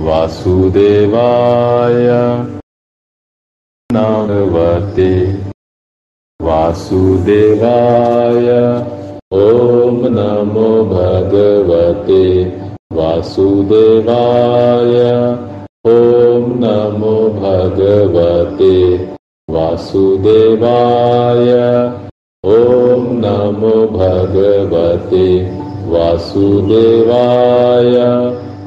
वासुदेवाय नमवते। वासुदेवाय ॐ नमो भगवते। वासुदेवाय ॐ नमो भगवते। वासुदेवाय ॐ नमो भगवते। वासुदेवाय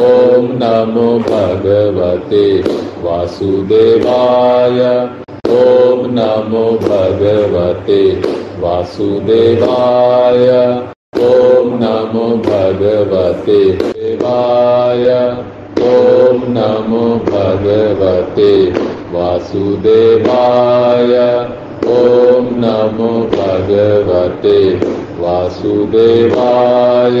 ॐ नमो भगवते वासुदेवाय। ॐ नमो भगवते वासुदेवाय। ॐ नमो भगवते देवाय। ॐ नमो भगवते वासुदेवाय। ॐ नमो भगवते वासुदेवाय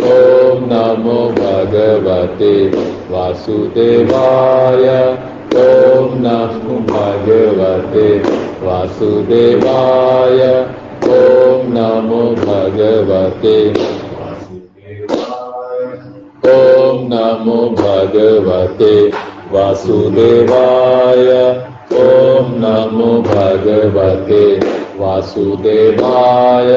ॐ नमो भगवते वासुदेवाय। ॐ नमो भगवते वासुदेवाय। ॐ नमो भगवते ॐ नमो भगवते वासुदेवाय। ॐ नमो भगवते वासुदेवाय।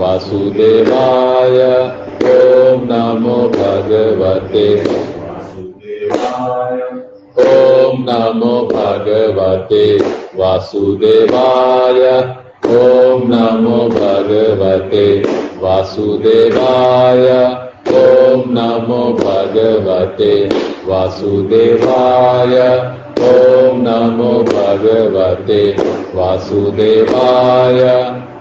वासुदेवाय। ॐ नमो भगवते। वासुदेवाय। ॐ नमो भगवते। वासुदेवाय। ॐ नमो भगवते। वासुदेवाय। ॐ नमो भगवते। वासुदेवाय। ॐ नमो भगवते। वासुदेवाय।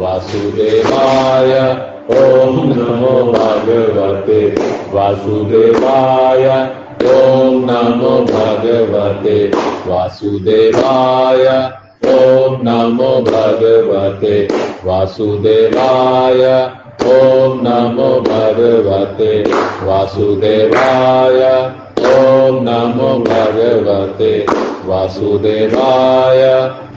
वासुदेवाय। ॐ नमो भगवते। वासुदेवाय। ॐ नमो भगवते। वासुदेवाय। ॐ नमो भगवते। वासुदेवाय। ॐ नमो भगवते। वासुदेवाय। ॐ नमो भगवते। वासुदेवाय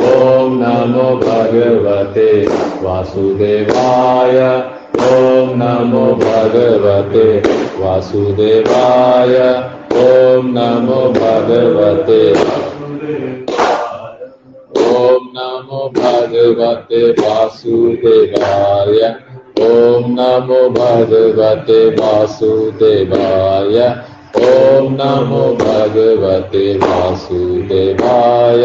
ॐ नमो भगवते वासुदेवाय। ॐ नमो भगवते वासुदेवाय। ॐ नमो भगवते। ॐ नमो भगवते वासुदेवाय। ॐ नमो भगवते वासुदेवाय। ॐ नमो भगवते वासुदेवाय।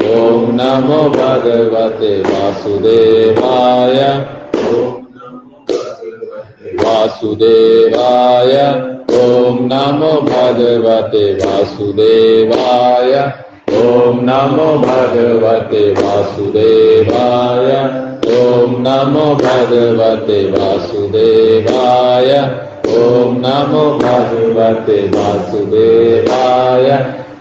ॐ नमो भगवते वासुदेवाय। वासुदेवाय। ॐ नमो भगवते वासुदेवाय। ॐ नमो भगवते वासुदेवाय। ॐ नमो भगवते वासुदेवाय। ॐ नमो भगवते वासुदेवाय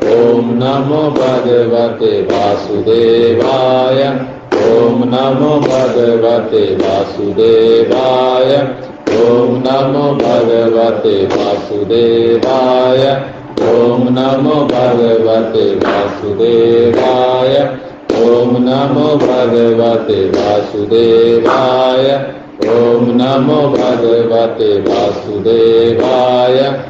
ॐ नमो भगवते वासुदेवाय। ॐ नमो भगवते वासुदेवाय। ॐ नमो भगवते वासुदेवाय। ॐ नमो भगवते वासुदेवाय। ॐ नमो भगवते वासुदेवाय। ॐ नमो भगवते वासुदेवाय।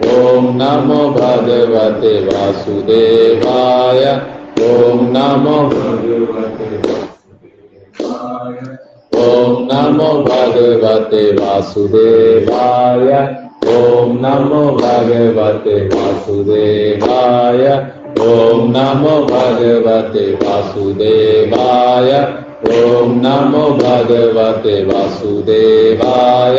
ॐ नमो भगवते वासुदेवाय। ॐ नमो ॐ नमो भगवते वासुदेवाय। ॐ नमो भगवते वासुदेवाय। ॐ नमो भगवते वासुदेवाय। ॐ नमो भगवते वासुदेवाय।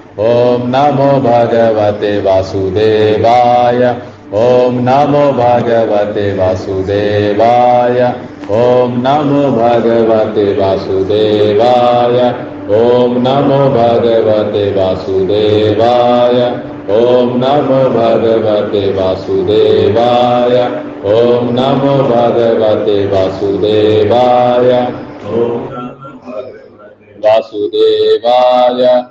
ॐ नमो भगवते वासुदेवाय। ॐ नमो भगवते वासुदेवाय। ॐ नमो भगवते वासुदेवाय। ॐ नमो भगवते वासुदेवाय। ॐ नमो भगवते वासुदेवाय। ॐ नमो भगवते वासुदेवाय। वासुदेवाय।